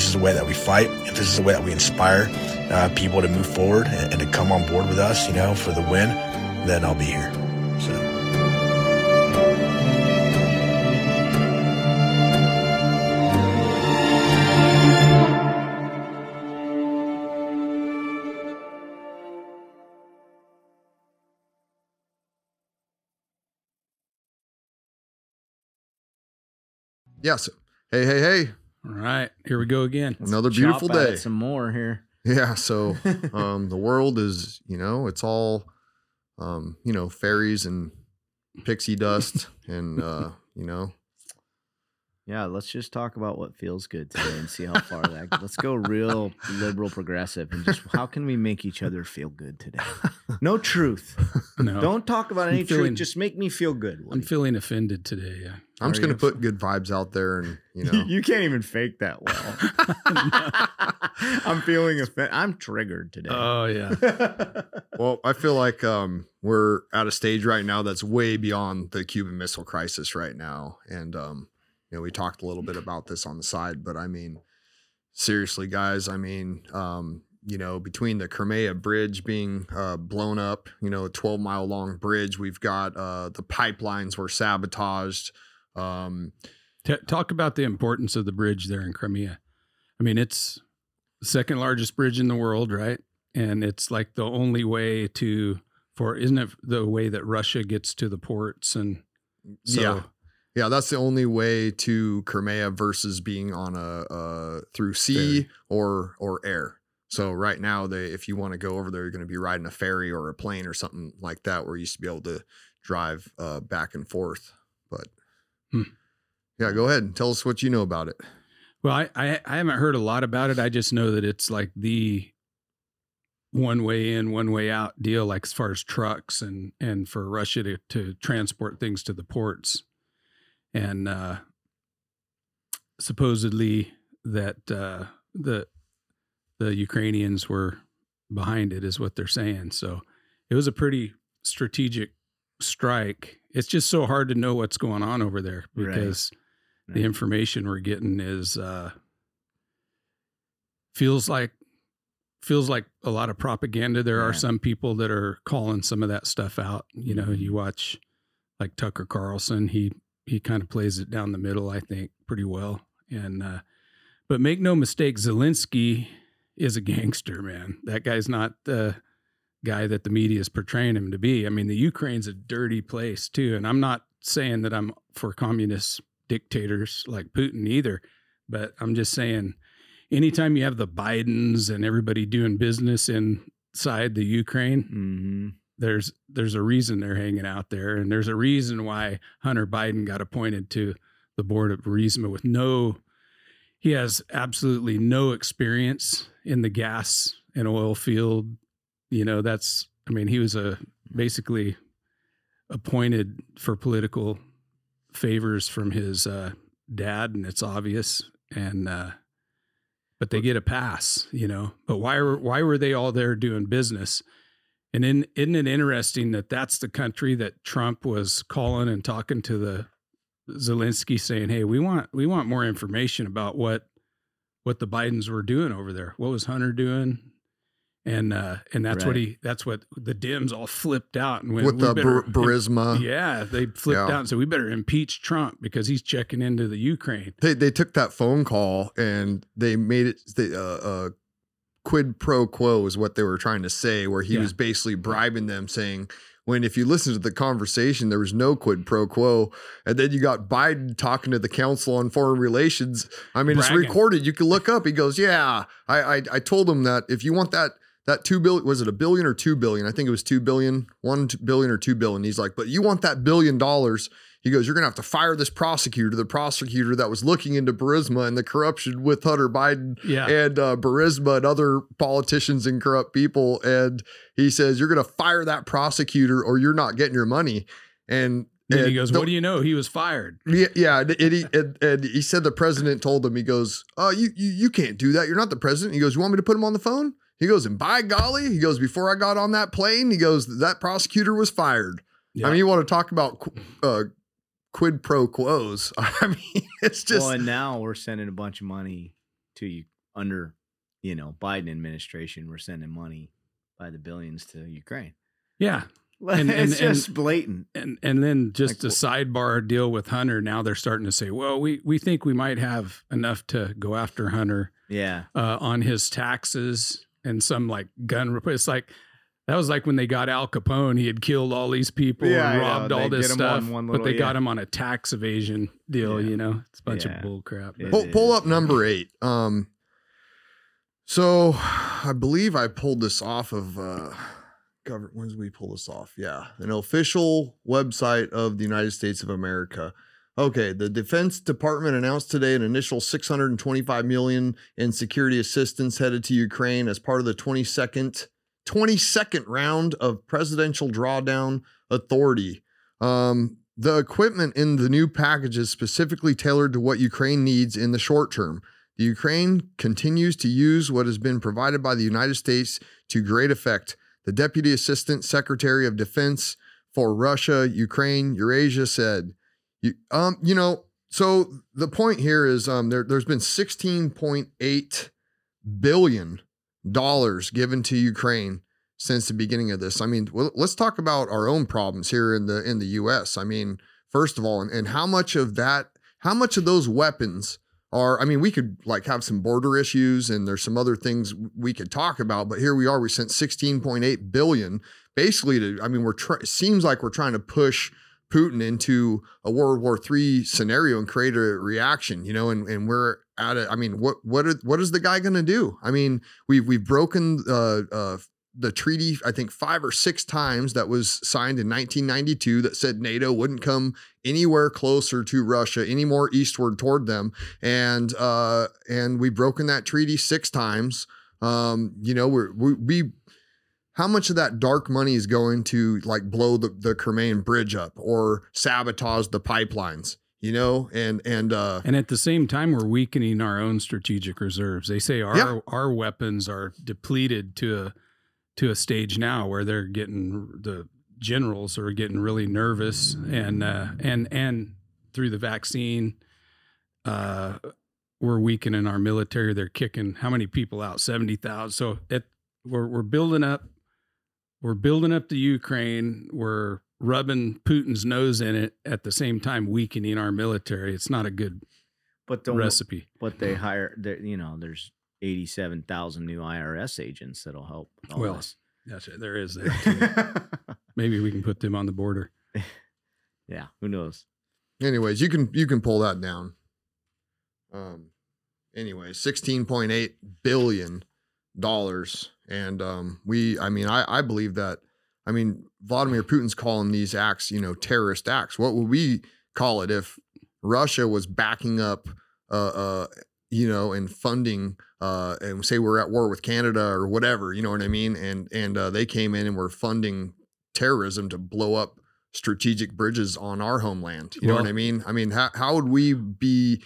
This is the way that we fight, if this is the way that we inspire uh, people to move forward and, and to come on board with us, you know, for the win, then I'll be here. So. Yes. Hey, hey, hey. All right, here we go again. Another beautiful Chop at it day. Some more here. Yeah. So um the world is, you know, it's all um, you know, fairies and pixie dust and uh, you know, Yeah, let's just talk about what feels good today and see how far that. Let's go real liberal progressive and just how can we make each other feel good today? No truth. No, Don't talk about I'm any feeling- truth. Just make me feel good. I'm feeling offended today. Yeah. I'm just gonna you? put good vibes out there and you know you can't even fake that well. I'm feeling offended. I'm triggered today. Oh yeah. well, I feel like um we're at a stage right now that's way beyond the Cuban Missile Crisis right now. And um, you know, we talked a little bit about this on the side, but I mean, seriously, guys, I mean, um, you know, between the Crimea bridge being uh, blown up, you know, a 12 mile long bridge, we've got uh, the pipelines were sabotaged. Um, T- talk about the importance of the bridge there in Crimea. I mean, it's the second largest bridge in the world, right? And it's like the only way to for isn't it the way that Russia gets to the ports and so yeah. Yeah, that's the only way to Crimea versus being on a uh, through sea or or air. So right now, they if you want to go over there, you're going to be riding a ferry or a plane or something like that, where you used to be able to drive uh, back and forth. But Hmm. yeah, go ahead and tell us what you know about it. Well, I, I I haven't heard a lot about it. I just know that it's like the one way in, one way out deal, like as far as trucks and and for Russia to to transport things to the ports, and uh, supposedly that uh, the the Ukrainians were behind it, is what they're saying. So it was a pretty strategic strike. It's just so hard to know what's going on over there Right. because the Right. information we're getting is uh feels like feels like a lot of propaganda there are some people that are calling some of that stuff out you know Mm-hmm. you watch like tucker carlson he he kind of plays it down the middle i think pretty well and uh but make no mistake zelensky is a gangster man that guy's not the guy that the media is portraying him to be i mean the ukraine's a dirty place too and i'm not saying that i'm for communist dictators like Putin either. But I'm just saying, anytime you have the Bidens and everybody doing business inside the Ukraine, hmm there's there's a reason they're hanging out there, and there's a reason why Hunter Biden got appointed to the board of Burisma with no, he has absolutely no experience in the gas and oil field. You know, that's I mean, he was a basically appointed for political favors from his uh, dad, and it's obvious. And uh, but they get a pass, you know. But why were why were they all there doing business? And in, isn't it interesting that that's the country that Trump was calling and talking to the Zelensky, saying, "Hey, we want we want more information about what what the Bidens were doing over there. What was Hunter doing?" And uh, and that's what he that's what the Dems all flipped out and went With "We the better Burisma, yeah, they flipped Yeah. out and said we better impeach Trump because he's checking into the Ukraine. they they took that phone call and they made it the uh, uh quid pro quo is what they were trying to say where he Yeah. was basically bribing them saying when if you listen to the conversation, there was no quid pro quo. And then you got Biden talking to the Council on Foreign Relations. I mean, Bragging. it's recorded. You can look up. He goes, Yeah, I, I I told him that if you want that that two billion was it a billion or two billion? I think it was two billion, one billion or two billion. He's like, but you want that billion dollars. He goes, You're gonna have to fire this prosecutor, the prosecutor that was looking into Burisma and the corruption with Hunter Biden Yeah. and uh, Burisma and other politicians and corrupt people. And he says, You're going to fire that prosecutor or you're not getting your money. And, Then he goes, the- "What do you know? He was fired." yeah, yeah, and, and he and, and he said the president told him. He goes, "Oh, you, you you can't do that. You're not the president." He goes, "You want me to put him on the phone?" He goes, "And by golly," he goes, "Before I got on that plane, he goes, that prosecutor was fired." Yeah. I mean, you want to talk about qu- uh, quid pro quos? I mean, it's just well, and now we're sending a bunch of money to you under, you know, Biden administration. We're sending money by the billions to Ukraine. Yeah. And, And- and- it's just blatant. And and then just Like, a sidebar deal with Hunter. Now they're starting to say, well, we we think we might have enough to go after Hunter Yeah. uh, on his taxes and some like gun. rep- It's like that was like when they got Al Capone. He had killed all these people Yeah, and robbed all this get him on stuff, but little- they got him on a tax evasion deal. Yeah. You know, it's a bunch Yeah. of bull crap. Pull, pull up number eight. Um, so I believe I pulled this off of uh, government. When did we pull this off? Yeah, an official website of the United States of America. Okay, the Defense Department announced today an initial 625 million in security assistance headed to Ukraine as part of the 22nd 22nd round of presidential drawdown authority. Um, the equipment in the new package is specifically tailored to what Ukraine needs in the short term. The Ukraine continues to use what has been provided by the United States to great effect. The Deputy Assistant Secretary of Defense for Russia, Ukraine, Eurasia said, you, um, you know, so the point here is um, there, there's been 16.8 billion dollars given to Ukraine since the beginning of this. I mean, well, let's talk about our own problems here in the in the U.S. I mean, first of all, and, and how much of that, how much of those weapons are? I mean, we could like have some border issues, and there's some other things we could talk about, but here we are. We sent 16.8 billion, basically to. I mean, we're it seems like we're trying to push. Putin into a World War III scenario and create a reaction, you know, and, and we're at it. I mean, what what are, what is the guy going to do? I mean, we've we've broken uh, uh, the treaty, I think five or six times that was signed in 1992 that said NATO wouldn't come anywhere closer to Russia, any more eastward toward them, and uh, and we've broken that treaty six times. Um, you know, we're, we we how much of that dark money is going to like blow the the Crimean bridge up or sabotage the pipelines? You know, and and uh, And at the same time, we're weakening our own strategic reserves. They say our Yeah. our weapons are depleted to a to a stage now where they're getting the generals are getting really nervous and uh, and and through the vaccine, uh, we're weakening our military. They're kicking how many people out? Seventy thousand. So it we're we're building up. We're building up the Ukraine. We're rubbing Putin's nose in it at the same time weakening our military. It's not a good But the recipe. but they hire there you know, there's eighty seven thousand new IRS agents that'll help with all Well, this. That's it. There is that. too. Maybe we can put them on the border. yeah, who knows? anyways, you can you can pull that down. Um, anyway, sixteen point eight billion dollars, and um, we, I mean, I I believe that. I mean, Vladimir Putin's calling these acts, you know, terrorist acts. What would we call it if Russia was backing up, uh, uh you know, and funding, uh, and say we're at war with Canada or whatever, you know what I mean? And and uh, they came in and were funding terrorism to blow up strategic bridges on our homeland. You know what I mean? I mean, how, how would we be?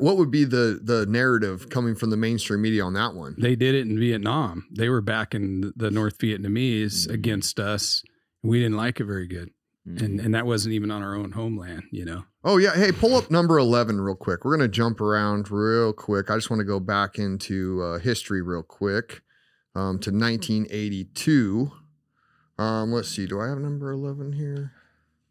What would be the the narrative coming from the mainstream media on that one? They did it in Vietnam. They were backing the North Vietnamese Mhm. against us. We didn't like it very good, Mm. and and that wasn't even on our own homeland. You know. Oh yeah, hey, pull up number eleven real quick. We're gonna jump around real quick. I just want to go back into uh, history real quick um, to 1982. Um, let's see. Do I have number eleven here?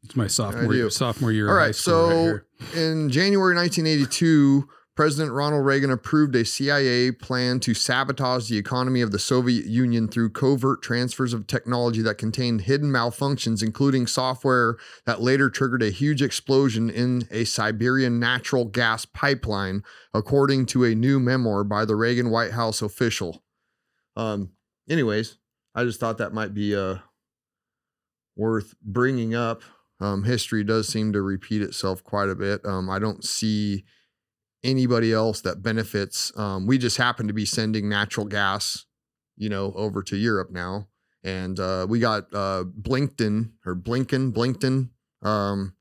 It's my sophomore year, sophomore year. All right. high right, so in January 1982, President Ronald Reagan approved a CIA plan to sabotage the economy of the Soviet Union through covert transfers of technology that contained hidden malfunctions, including software that later triggered a huge explosion in a Siberian natural gas pipeline, according to a new memoir by the Reagan White House official. Um, anyways, I just thought that might be uh, worth bringing up. Um, history does seem to repeat itself quite a bit. Um, I don't see anybody else that benefits. Um, we just happen to be sending natural gas, you know, over to Europe now, and uh, we got uh, Blinkton or Blinken, Blinkton, um,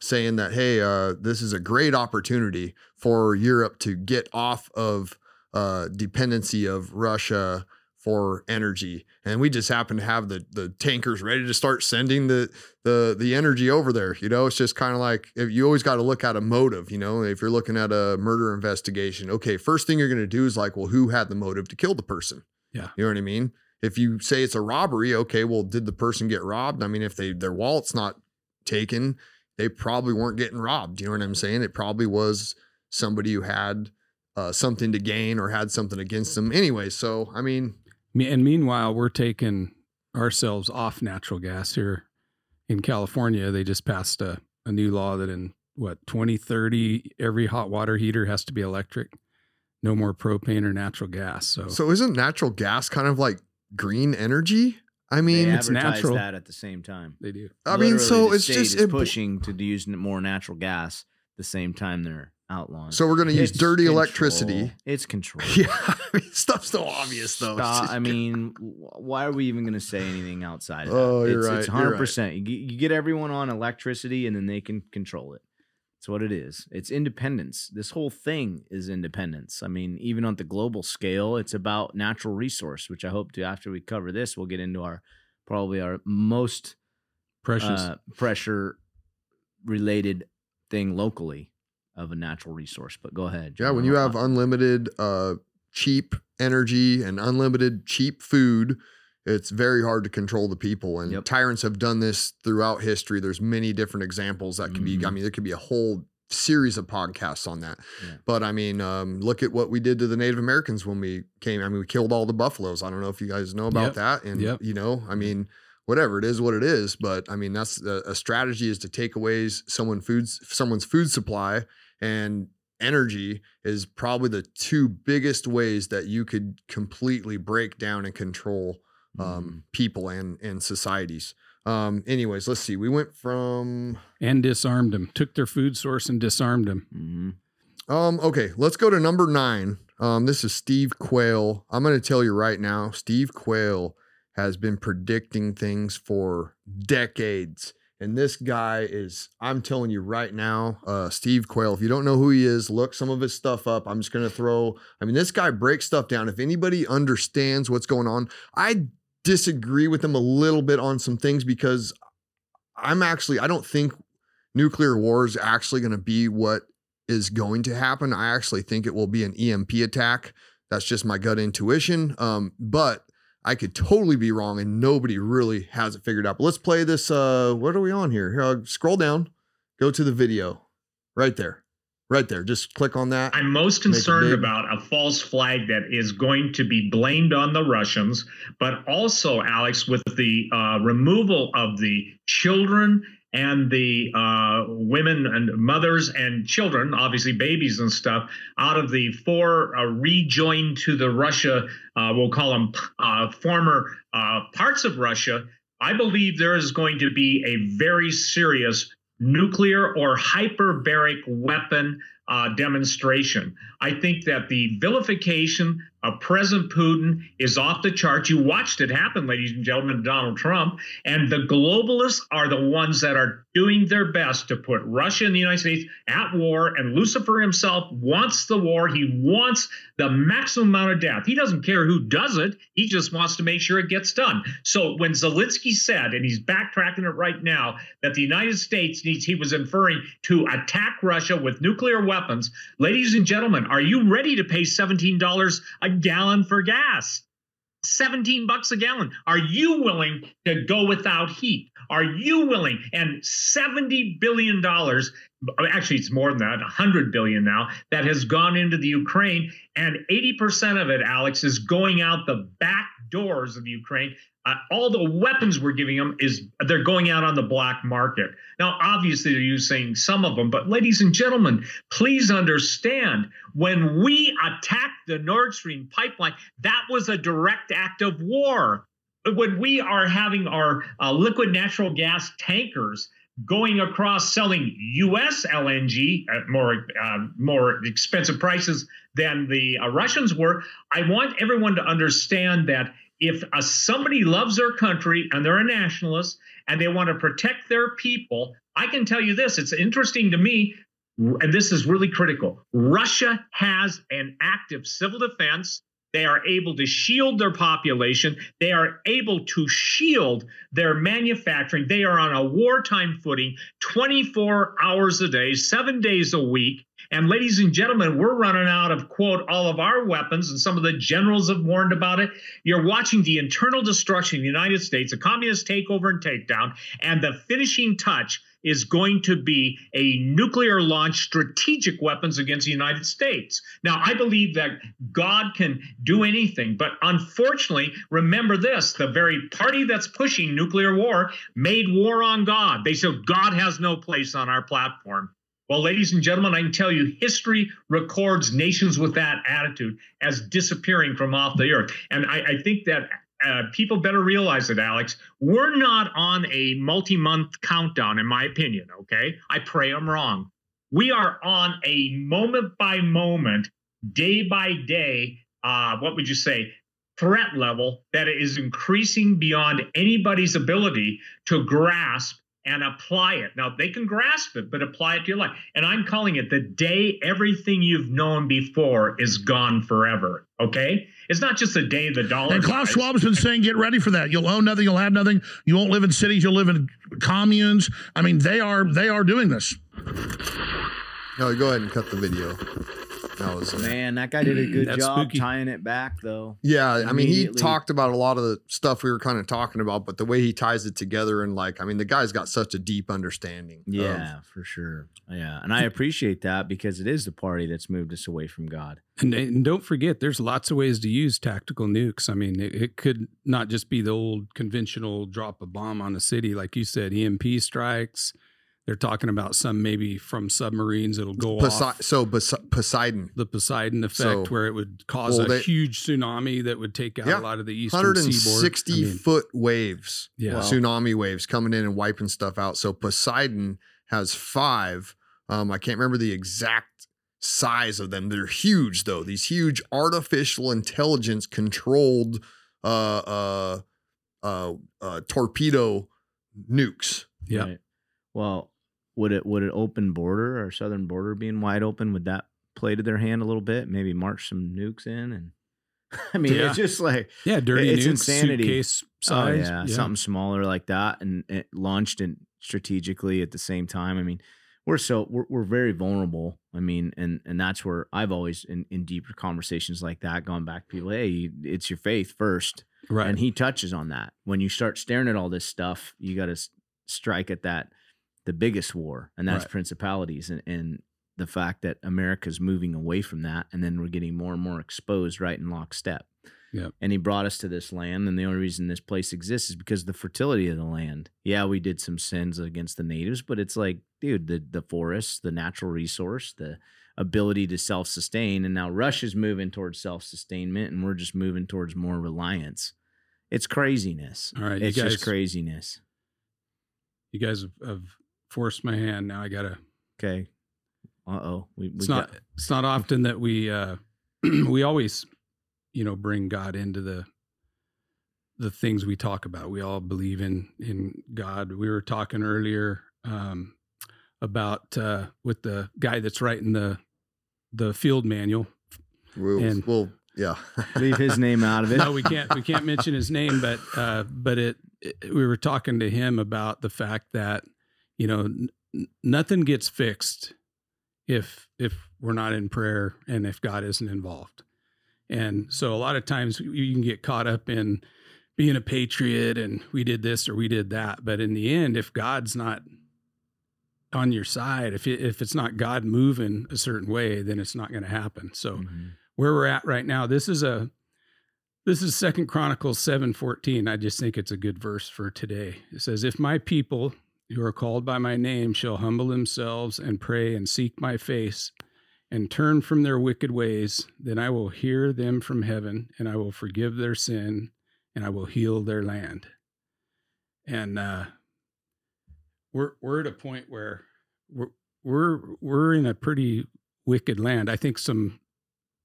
saying that hey, uh, this is a great opportunity for Europe to get off of uh, dependency of Russia for energy. And we just happen to have the the tankers ready to start sending the the the energy over there you know? It's just kind of like if you always got to look at a motive you know? If you're looking at a murder investigation okay first thing you're going to do is like well who had the motive to kill the person? Yeah. you know what i mean? If you say it's a robbery okay well did the person get robbed? I mean if they their wallet's not taken they probably weren't getting robbed you know what i'm saying? It probably was somebody who had uh, something to gain or had something against them anyway. So i mean Me- And meanwhile, we're taking ourselves off natural gas here in California. They just passed a, a new law that in what 2030, every hot water heater has to be electric. No more propane or natural gas. So, So isn't natural gas kind of like green energy? I They mean, it's advertise natural. that at the same time. they do. I mean, so the it's state just is it pushing to use more natural gas the same time they're outlawing. so we're going to use It's dirty control. electricity. It's control. Yeah, I mean, stuff's so obvious though. Stop. I mean, why are we even going to say anything outside of Oh, that? you're it's, right, It's 100%. You, get- you get everyone on electricity and then they can control it. That's what it is. It's independence. This whole thing is independence. I mean, even on the global scale, it's about natural resource, which I hope to, after we cover this, we'll get into our probably our most Precious. uh, pressure related thing locally of a natural resource. But go ahead. yeah, when you have unlimited uh, cheap energy and unlimited cheap food, it's very hard to control the people. And Yep. tyrants have done this throughout history. There's many different examples that can be. I Mhm. mean, there could be a whole series of podcasts on that. Yeah. But I mean, um, look at what we did to the Native Americans when we came. I mean, we killed all the buffaloes. I don't know if you guys know about Yep. that. And Yep. you know, I mean, whatever it is, what it is. But I mean, that's a, a strategy is to take away someone foods someone's food supply and energy is probably the two biggest ways that you could completely break down and control um, Mhm. people and and societies. Um, anyways, let's see. We went from and disarmed them. Took their food source and disarmed them. Mhm. Um, okay, let's go to number nine. Um, this is Steve Quayle. I'm going to tell you right now, Steve Quayle has been predicting things for decades. And this guy is, I'm telling you right now, uh, Steve Quayle, if you don't know who he is, look some of his stuff up. I'm just going to throw, I mean, this guy breaks stuff down. If anybody understands what's going on, I disagree with him a little bit on some things because I'm actually, I don't think nuclear war is actually going to be what is going to happen. I actually think it will be an EMP attack. That's just my gut intuition. Um, but I could totally be wrong, and nobody really has it figured out. But let's play this. Uh, what are we on here? Here, uh, scroll down, go to the video, right there, right there. Just click on that. I'm most concerned about a false flag that is going to be blamed on the Russians, but also, Alex, with the uh, removal of the children and the uh, women and mothers and children, obviously babies and stuff, out of the four uh, rejoined to the Russia, uh, we'll call them uh, former uh, parts of Russia. I believe there is going to be a very serious nuclear or hyperbaric weapon uh, demonstration. I think that the vilification of President Putin is off the charts. You watched it happen, ladies and gentlemen, Donald Trump. And the globalists are the ones that are doing their best to put Russia and the United States at war. And Lucifer himself wants the war. He wants the maximum amount of death. He doesn't care who does it. He just wants to make sure it gets done. So when Zelensky said, and he's backtracking it right now, that the United States needs, he was inferring to attack Russia with nuclear weapons. Ladies and gentlemen, are you ready to pay $17 a gallon for gas? 17 bucks a gallon. Are you willing to go without heat? Are you willing? And $70 billion, actually, it's more than that, 100 billion now, that has gone into the Ukraine. And 80% of it, Alex, is going out the back doors of Ukraine. Uh, all the weapons we're giving them is they're going out on the black market. Now, obviously, they're using some of them, but ladies and gentlemen, please understand when we attacked the Nord Stream pipeline, that was a direct act of war. When we are having our uh, liquid natural gas tankers going across selling U.S. LNG at more uh, more expensive prices than the uh, Russians were, I want everyone to understand that if uh, somebody loves their country and they're a nationalist and they want to protect their people, I can tell you this: it's interesting to me, and this is really critical. Russia has an active civil defense. They are able to shield their population. They are able to shield their manufacturing. They are on a wartime footing 24 hours a day, seven days a week. And ladies and gentlemen, we're running out of, quote, all of our weapons, and some of the generals have warned about it. You're watching the internal destruction of the United States, a communist takeover and takedown, and the finishing touch is going to be a nuclear launch strategic weapons against the United States. Now, I believe that God can do anything, but unfortunately, remember this the very party that's pushing nuclear war made war on God. They said God has no place on our platform. Well, ladies and gentlemen, I can tell you history records nations with that attitude as disappearing from off the earth. And I, I think that uh, people better realize it, Alex. We're not on a multi month countdown, in my opinion, okay? I pray I'm wrong. We are on a moment by moment, day by day, uh, what would you say, threat level that is increasing beyond anybody's ability to grasp and apply it. Now they can grasp it, but apply it to your life. And I'm calling it the day everything you've known before is gone forever. Okay? It's not just the day the dollar. And Klaus Schwab's been saying, get ready for that. You'll own nothing, you'll have nothing. You won't live in cities, you'll live in communes. I mean, they are they are doing this. No, go ahead and cut the video. That was man. That guy did a good job spooky. tying it back, though. Yeah, I mean, he talked about a lot of the stuff we were kind of talking about, but the way he ties it together and like, I mean, the guy's got such a deep understanding. of- Yeah, for sure. Yeah, and I appreciate that because it is the party that's moved us away from God. And, and don't forget, there's lots of ways to use tactical nukes. I mean, it, it could not just be the old conventional drop a bomb on a city, like you said, EMP strikes. They're talking about some maybe from submarines. It'll go Posei- off so Poseidon, the Poseidon effect, So- where it would cause Well, a they- huge tsunami that would take out Yeah, a lot of the eastern seaboard. 160 I mean, foot waves, Yeah. Wow. tsunami waves coming in and wiping stuff out. So Poseidon has five. Um, I can't remember the exact size of them. They're huge though. These huge artificial intelligence controlled uh, uh, uh, uh, torpedo nukes. Yeah. Right. Well, would it would an open border or southern border being wide open would that play to their hand a little bit? Maybe march some nukes in and. I mean, Yeah. it's just like Yeah, dirty It's nukes, insanity. suitcase oh size. yeah, something smaller like that, and it launched and strategically at the same time. I mean, we're so we're, we're very vulnerable. I mean, and and that's where I've always in, in deeper conversations like that gone back to people. Hey, it's your faith first, right. and he touches on that. When you start staring at all this stuff, you got to strike at that the biggest war, and that's Right. principalities and and the fact that America's moving away from that, and then we're getting more and more exposed right in lockstep. Yep. And he brought us to this land, and the only reason this place exists is because of the fertility of the land. Yeah, we did some sins against the natives, but it's like, dude, the the forests, the natural resource, the ability to self sustain, and now Russia's moving towards self sustainment, and we're just moving towards more reliance. It's craziness. All right, it's guys- just craziness. you guys have, have forced my hand. Now I gotta. Okay. Uh oh. We, we It's got, not. It's not often that we uh, we always, you know, bring God into the the things we talk about. We all believe in in God. We were talking earlier um, about uh, with the guy that's writing the the field manual. We'll, And- we'll yeah. leave his name out of it. no, we can't we can't mention his name, but uh, but it, it- we were talking to him about the fact that you know n- nothing gets fixed if if we're not in prayer and if God isn't involved. And so a lot of times you can get caught up in being a patriot and we did this or we did that. But in the end, if God's not on your side, if it, if it's not God moving a certain way, then it's not going to happen. So Mhm. where we're at right now, this is a this is Second Chronicles seven fourteen. I just think it's a good verse for today. It says, "If my people who are called by my name shall humble themselves and pray and seek my face." And turn from their wicked ways, then I will hear them from heaven, and I will forgive their sin, and I will heal their land. And uh, we're we're at a point where we're we're we're in a pretty wicked land. I think some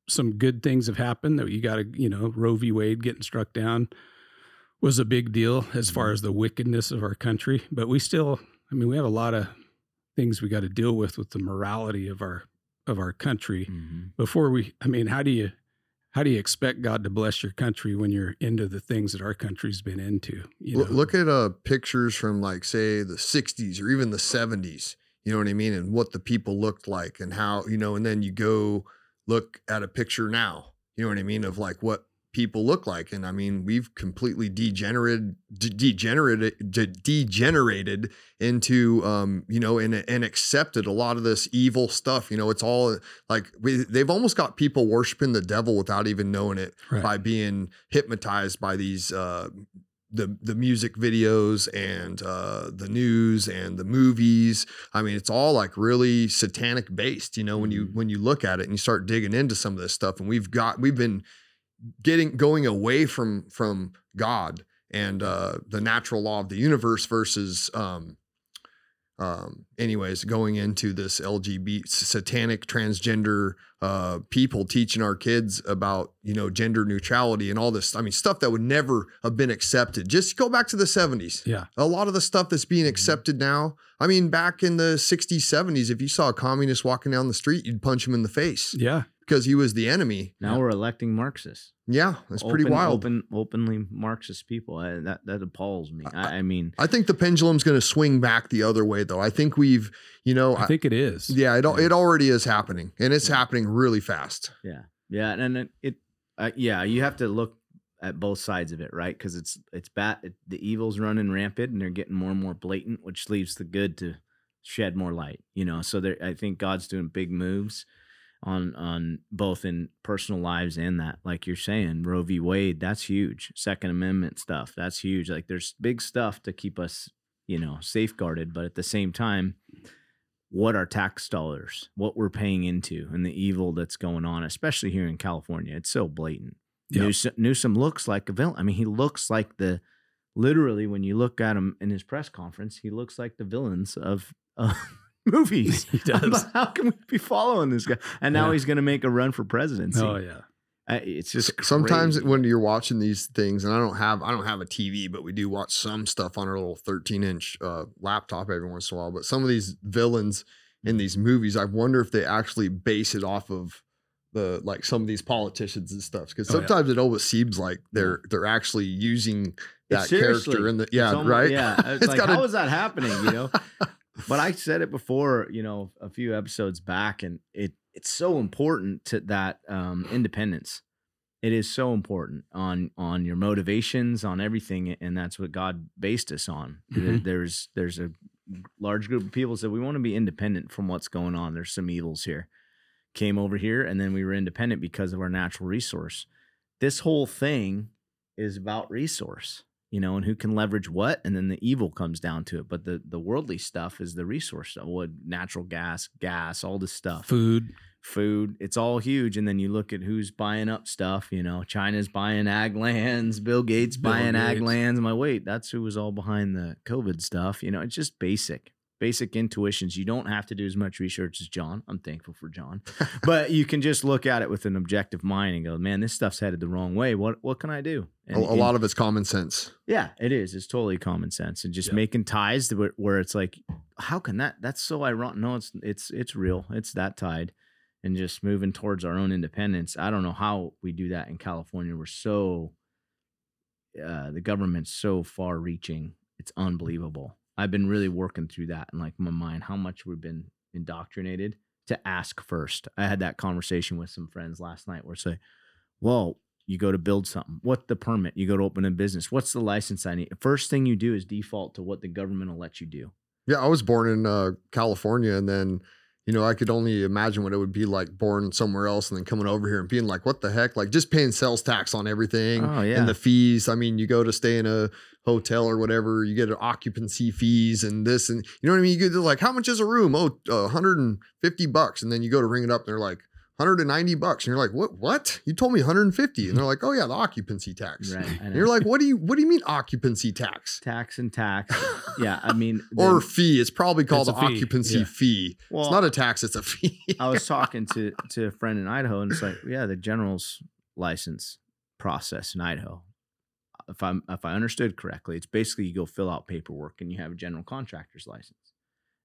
some good things have happened that you got to you know Roe v. Wade getting struck down was a big deal as far as the wickedness of our country. But we still, I mean, we have a lot of things we got to deal with with the morality of our of our country Mhm. before we. I mean, how do you how do you expect God to bless your country when you're into the things that our country's been into? You know? Look at uh pictures from like say the 60s or even the 70s. You know what I mean? And what the people looked like and how, you know, and then you go look at a picture now. You know what I mean? Of like what people look like. And I mean, we've completely degenerated de- degenerated de- degenerated into um, you know, and and accepted a lot of this evil stuff. You know, it's all like we, they've almost got people worshiping the devil without even knowing it Right. by being hypnotized by these uh the the music videos and uh the news and the movies i mean it's all like really satanic based you know when you Mhm. when you look at it and you start digging into some of this stuff and we've got we've been getting going away from from god and uh the natural law of the universe versus um um anyways going into this lgbt satanic transgender uh people teaching our kids about you know gender neutrality and all this i mean stuff that would never have been accepted just go back to the 70s Yeah. a lot of the stuff that's being Mhm. accepted now i mean back in the 60s 70s if you saw a communist walking down the street you'd punch him in the face Yeah. Because he was the enemy Now we're electing Marxists. yeah that's pretty wild Open, openly Marxist people. I, that that appalls me. I, I mean, I think the pendulum's going to swing back the other way, though. I think we've, you know, I think it is. yeah, it, Yeah. it already is happening, and it's Yeah. happening really fast. yeah, yeah, and it, it uh, yeah, you have to look at both sides of it, right? Because it's it's bad. It, the evil's running rampant, and they're getting more and more blatant, which leaves the good to shed more light. You know, so there, I think God's doing big moves on on both in personal lives and that, like you're saying, Roe v. Wade, that's huge. Second Amendment stuff, that's huge. Like there's big stuff to keep us, you know, safeguarded, but at the same time. What are tax dollars? What we're paying into, and the evil that's going on, especially here in California, it's so blatant. Yep. Newsom, Newsom looks like a villain. I mean, he looks like the literally when you look at him in his press conference, he looks like the villains of uh, movies. He does. I'm How can we be following this guy? And now Yeah. he's going to make a run for presidency. Oh yeah. I- it's just S- Sometimes crazy. when you're watching these things, and I don't have I don't have a TV, but we do watch some stuff on our little 13 inch uh, laptop every once in a while. But some of these villains in these movies, I wonder if they actually base it off of the like some of these politicians and stuff. Because Oh, yeah. sometimes it almost seems like they're they're actually using that character in the It's yeah almost- right Yeah, it's, It's like gotta- how is that happening? You know, but I said it before, you know, a few episodes back, and it it's so important to that um, independence. It is so important on on your motivations, on everything, and that's what God based us on. Mhm. There's there's a large group of people said we want to be independent from what's going on. There's some evils here. Came over here, and then we were independent because of our natural resource. This whole thing is about resource you know, and who can leverage what, and then the evil comes down to it. But the the worldly stuff is the resource stuff, wood, natural gas, gas, all this stuff, Food. food. It's all huge. And then you look at who's buying up stuff. You know, China's buying ag lands, Bill Gates Bill buying ag lands. I'm like, wait, that's who was all behind the COVID stuff. You know, it's just basic. Basic intuitions. You don't have to do as much research as John. I'm thankful for John, but you can just look at it with an objective mind and go, "Man, this stuff's headed the wrong way. What what can I do?" a, And, a lot of it's common sense yeah, it is. It's totally common sense and just Yeah. making ties where, where it's like, how can that? That's so ironic. No, it's it's it's real. It's that tied, and just moving towards our own independence. I don't know how we do that in California. We're so, uh, the government's so far-reaching. It's unbelievable. I've been really working through that in like my mind. How much we've been indoctrinated to ask first. I had that conversation with some friends last night where it's like, well, You go to build something. What's the permit? You go to open a business. What's the license I need? First thing you do is default to what the government will let you do. Yeah, I was born in uh, California, and then you know I could only imagine what it would be like born somewhere else, and then coming over here and being like, "What the heck?" Like just paying sales tax on everything Oh yeah. and the fees. I mean, you go to stay in a hotel or whatever, you get an occupancy fees and this, and you know what I mean. You get like, how much is a room? Oh, uh, 150 bucks, and then you go to ring it up, and they're like. 190 bucks and you're like what what you told me 150 and they're like oh yeah the occupancy tax right. And you're like what do you what do you mean occupancy tax tax and tax. Yeah, I mean, or fee. It's probably called It's an fee, occupancy yeah. fee. well, it's not a tax; it's a fee. I was talking to to a friend in Idaho, and it's like, yeah, the general's license process in Idaho. If I'm if I understood correctly, it's basically you go fill out paperwork and you have a general contractor's license.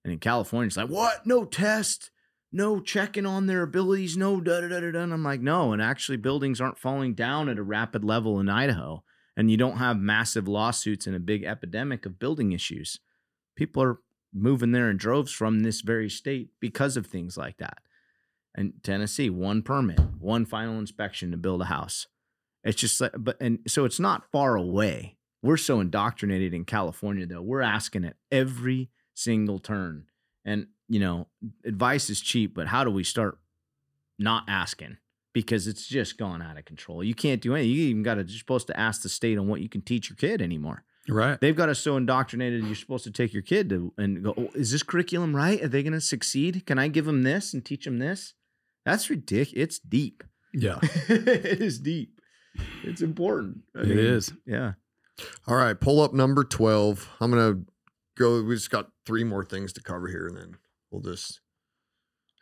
And in California, it's like, what? No test, no checking on their abilities, no da da da da. And I'm like, no. And actually, buildings aren't falling down at a rapid level in Idaho, and you don't have massive lawsuits and a big epidemic of building issues. People are moving there in droves from this very state because of things like that. And Tennessee, one permit, one final inspection to build a house. It's just like, but and so it's not far away. We're so indoctrinated in California, though. We're asking at every single turn. And, you know, advice is cheap, but how do we start not asking? Because it's just gone out of control. You can't do anything. You even got to, you're supposed to ask the state on what you can teach your kid anymore Right. they've got us so indoctrinated you're supposed to take your kid to and go oh, is this curriculum right are they going to succeed can i give them this and teach them this that's ridiculous it's deep Yeah. it is deep it's important I It mean, is. yeah All right, pull up number twelve. I'm gonna go. We just got three more things to cover here, and then we'll just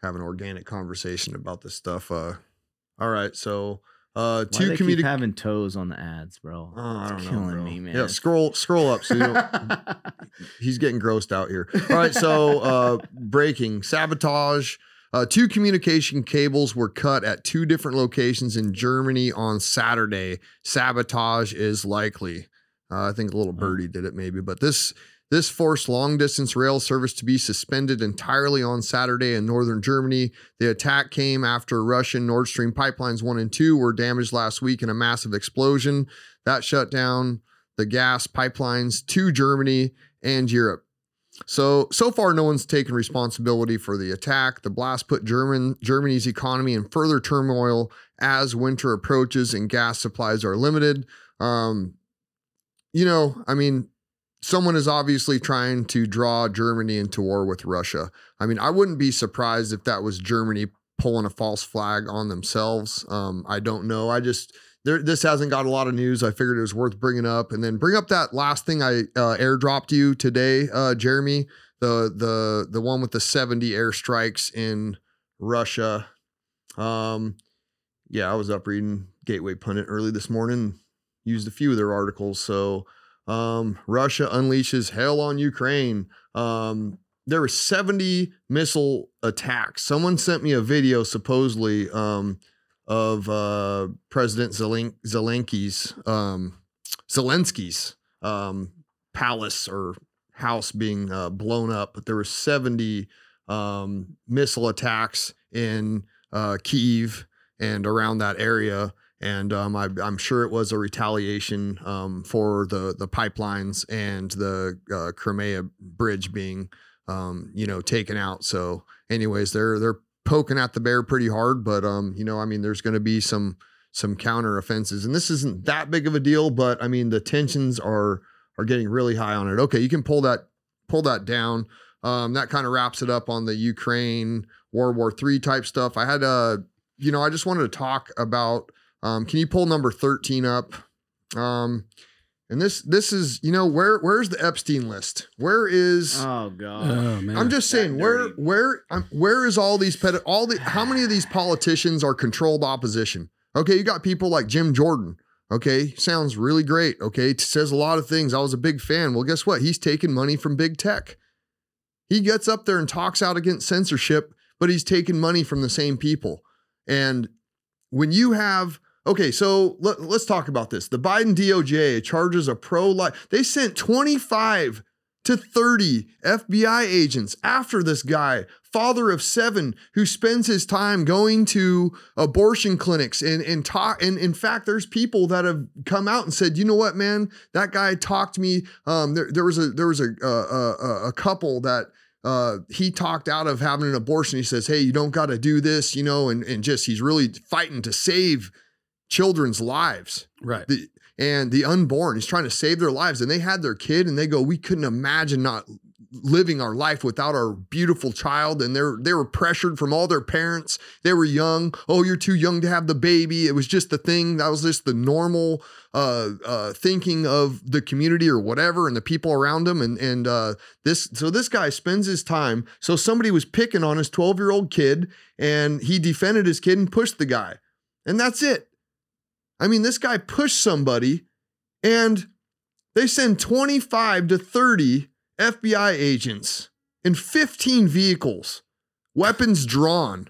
have an organic conversation about this stuff. Uh, all right, so uh, two do they keep community. having toes on the ads bro Oh, I It's don't know, killing bro. me man Yeah, scroll scroll up so you don't, he's getting grossed out here. All right, so uh, breaking sabotage. Uh, two communication cables were cut at two different locations in Germany on Saturday. Sabotage is likely. Uh, I think a little birdie did it maybe, but this this forced long distance rail service to be suspended entirely on Saturday in northern Germany. The attack came after Russian Nord Stream pipelines 1 and 2 were damaged last week in a massive explosion that shut down the gas pipelines to Germany and Europe. So so far, no one's taken responsibility for the attack. The blast put German Germany's economy in further turmoil as winter approaches and gas supplies are limited. Um, you know, I mean, someone is obviously trying to draw Germany into war with Russia. I mean, I wouldn't be surprised if that was Germany pulling a false flag on themselves. Um, I don't know. I just there, this hasn't got a lot of news. I figured it was worth bringing up, and then bring up that last thing I uh, airdropped you today, uh, Jeremy. The the the one with the seventy airstrikes in Russia. Um, yeah, I was up reading Gateway Pundit early this morning. Used a few of their articles. So, um, Russia unleashes hell on Ukraine. Um, there were 70 missile attacks. Someone sent me a video supposedly um, of uh, President Zelen- Zelensky's um, Zelensky's um, palace or house being uh, blown up. But there were 70 um, missile attacks in uh, Kiev and around that area. And um, I, I'm sure it was a retaliation um, for the the pipelines and the uh, Crimea bridge being, um, you know, taken out. So, anyways, they're they're poking at the bear pretty hard, but um, you know, I mean, there's going to be some some counter offenses, and this isn't that big of a deal, but I mean, the tensions are are getting really high on it. Okay, you can pull that pull that down. Um, that kind of wraps it up on the Ukraine World War Three type stuff. I had a, you know, I just wanted to talk about. Um, can you pull number thirteen up? Um, and this this is you know where where's the Epstein list? Where is oh god Oh man. I'm just That saying where dirty. where um, where is all these ped- all the how many of these politicians are controlled opposition? Okay, you got people like Jim Jordan. Okay, sounds really great. Okay, says a lot of things. I was a big fan. Well, guess what? He's taking money from big tech. He gets up there and talks out against censorship, but he's taking money from the same people. And when you have Okay, so let, us talk about this. The Biden DOJ charges a pro life. They sent 25 to 30 FBI agents after this guy, father of seven, who spends his time going to abortion clinics and, and talk. And in fact, there's people that have come out and said, you know what, man, that guy talked me. Um, there, there was a there was a a, a, couple that uh, he talked out of having an abortion. He says, hey, you don't got to do this, you know, and and just he's really fighting to save children's lives. Right. The, and the unborn. He's trying to save their lives. And they had their kid and they go, We couldn't imagine not living our life without our beautiful child. And they're they were pressured from all their parents. They were young. Oh, you're too young to have the baby. It was just the thing. That was just the normal uh, uh, thinking of the community or whatever and the people around him. And and uh, this so this guy spends his time. So somebody was picking on his 12 year old kid and he defended his kid and pushed the guy. And that's it. I mean, this guy pushed somebody and they send 25 to 30 FBI agents in 15 vehicles, weapons drawn.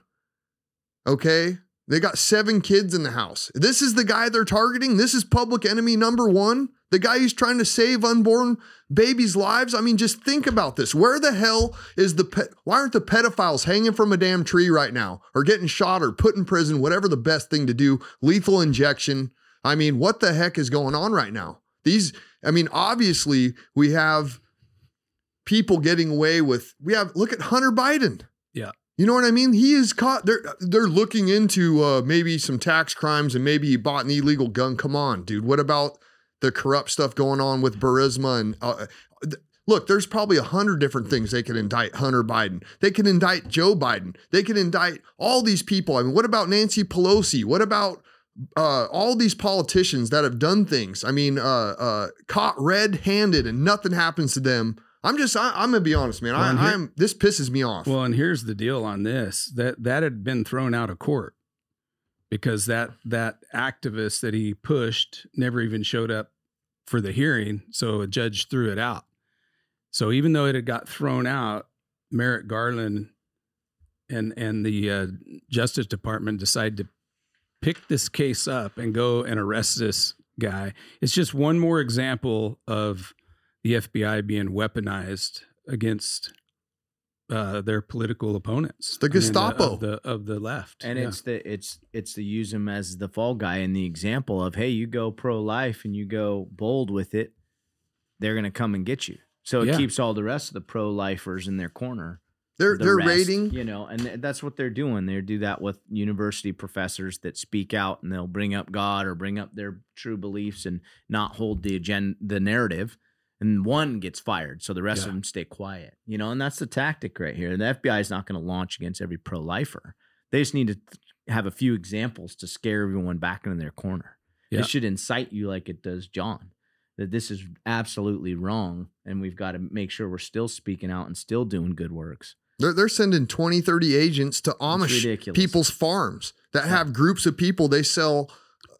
Okay. They got seven kids in the house. This is the guy they're targeting. This is public enemy number one. The guy who's trying to save unborn babies' lives. I mean, just think about this. Where the hell is the pet? Why aren't the pedophiles hanging from a damn tree right now or getting shot or put in prison? Whatever the best thing to do, lethal injection. I mean, what the heck is going on right now? These, I mean, obviously we have people getting away with. We have look at Hunter Biden. Yeah. You know what I mean? He is caught. They're they're looking into uh, maybe some tax crimes and maybe he bought an illegal gun. Come on, dude. What about the corrupt stuff going on with Burisma and uh, th- look? There's probably a hundred different things they could indict Hunter Biden. They can indict Joe Biden. They can indict all these people. I mean, what about Nancy Pelosi? What about uh, all these politicians that have done things? I mean, uh, uh, caught red-handed and nothing happens to them. I'm just, I, I'm gonna be honest, man. Well, I, I'm. This pisses me off. Well, and here's the deal on this that that had been thrown out of court because that that activist that he pushed never even showed up for the hearing, so a judge threw it out. So even though it had got thrown out, Merrick Garland and and the uh, Justice Department decided to pick this case up and go and arrest this guy. It's just one more example of the FBI being weaponized against uh, their political opponents. The I mean, Gestapo. of the of the left, And Yeah. it's the it's it's to use him as the fall guy and the example of hey, you go pro life and you go bold with it, they're gonna come and get you. So it Yeah. keeps all the rest of the pro lifers in their corner. they're the they're rest, rating. you know, and th- that's what they're doing. They do that with university professors that speak out and they'll bring up God or bring up their true beliefs and not hold the agenda, the narrative. And one gets fired, so the rest Yeah. of them stay quiet. You know, and that's the tactic right here. The FBI is not going to launch against every pro lifer. They just need to have a few examples to scare everyone back into their corner. Yeah. It should incite you like it does John. That this is absolutely wrong, and we've got to make sure we're still speaking out and still doing good works. They're, they're sending 20, 30 agents to Amish people's farms that Yeah. have groups of people they sell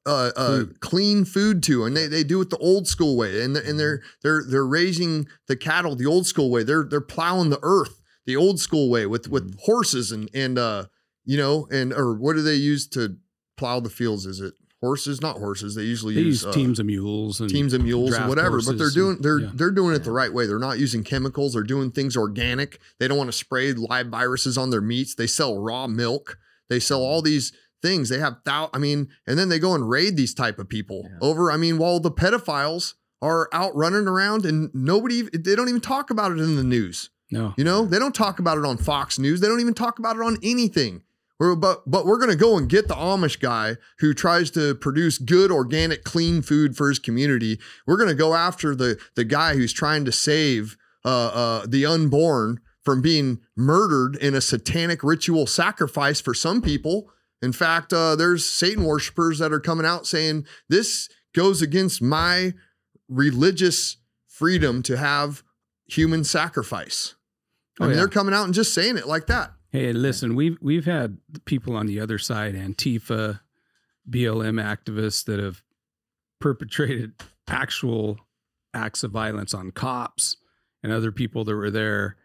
uh, uh, Food. clean food to, and they, they do it the old school way, and and they're they're they're raising the cattle the old school way. They're they're plowing the earth the old school way with with horses and and uh you know and or what do they use to plow the fields? Is it horses? Not horses. They usually they use use uh, teams of mules and teams of mules and whatever but they're doing they're yeah. they're doing it the right way they're not using chemicals they're doing things organic they don't want to spray live viruses on their meats they sell raw milk they sell all these things they have thou i mean and then they go and raid these type of people Yeah. over i mean while the pedophiles are out running around and nobody they don't even talk about it in the news no. you know, they don't talk about it on Fox News. They don't even talk about it on anything. We're, but but we're gonna go and get the Amish guy who tries to produce good, organic, clean food for his community. We're gonna go after the the guy who's trying to save uh, uh, the unborn from being murdered in a satanic ritual sacrifice for some people. In fact, uh, there's Satan worshipers that are coming out saying this goes against my religious freedom to have human sacrifice. I Oh, mean, yeah. they're coming out and just saying it like that. Hey, listen, we've we've had people on the other side, Antifa, BLM activists that have perpetrated actual acts of violence on cops and other people that were there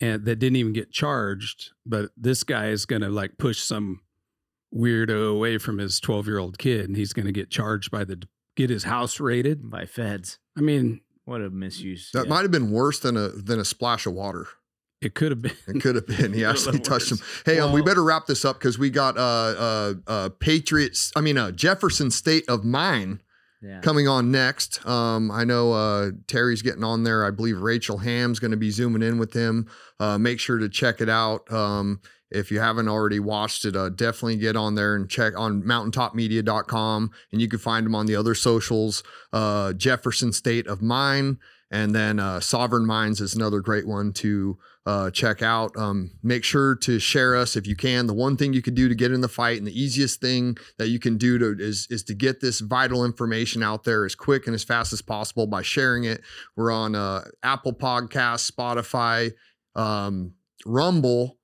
and that didn't even get charged. But this guy is gonna like push some weirdo away from his 12 year old kid and he's gonna get charged by the get his house raided. by feds. I mean, What a misuse. That yeah. might have been worse than a than a splash of water. It could have been. It could have been. He actually touched him. worse. Hey, um, we better wrap this up because we got uh uh uh Patriots. I mean, uh Jefferson State of Mind yeah. coming on next. Um, I know uh Terry's getting on there. I believe Rachel Ham's going to be zooming in with him. Uh, make sure to check it out. Um, if you haven't already watched it, uh, definitely get on there and check on mountaintopmedia.com and you can find them on the other socials. Uh, Jefferson State of Mind and then uh, Sovereign Minds is another great one to uh, check out. Um, make sure to share us if you can. The one thing you could do to get in the fight, and the easiest thing that you can do to is is to get this vital information out there as quick and as fast as possible by sharing it. We're on uh, Apple Podcasts, Spotify, um, Rumble.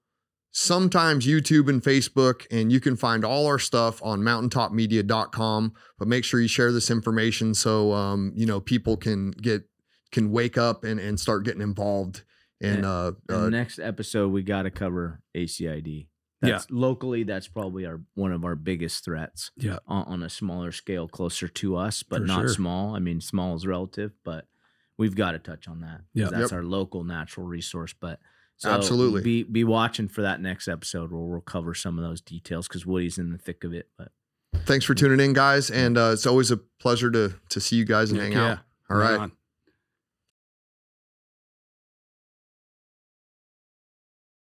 Sometimes YouTube and Facebook, and you can find all our stuff on mountaintopmedia.com. But make sure you share this information so um, you know people can get can wake up and, and start getting involved in And- uh, uh the next episode, we got to cover ACID. That's locally, that's probably our one of our biggest threats. Yeah. On, on a smaller scale, closer to us, but For not sure. small. I mean, small is relative, but we've got to touch on that. Yeah. That's Yep. our local natural resource. But so Absolutely. be be watching for that next episode where we'll cover some of those details because Woody's in the thick of it. But thanks for tuning in, guys. And uh, it's always a pleasure to to see you guys and Heck hang out. yeah. All right. on.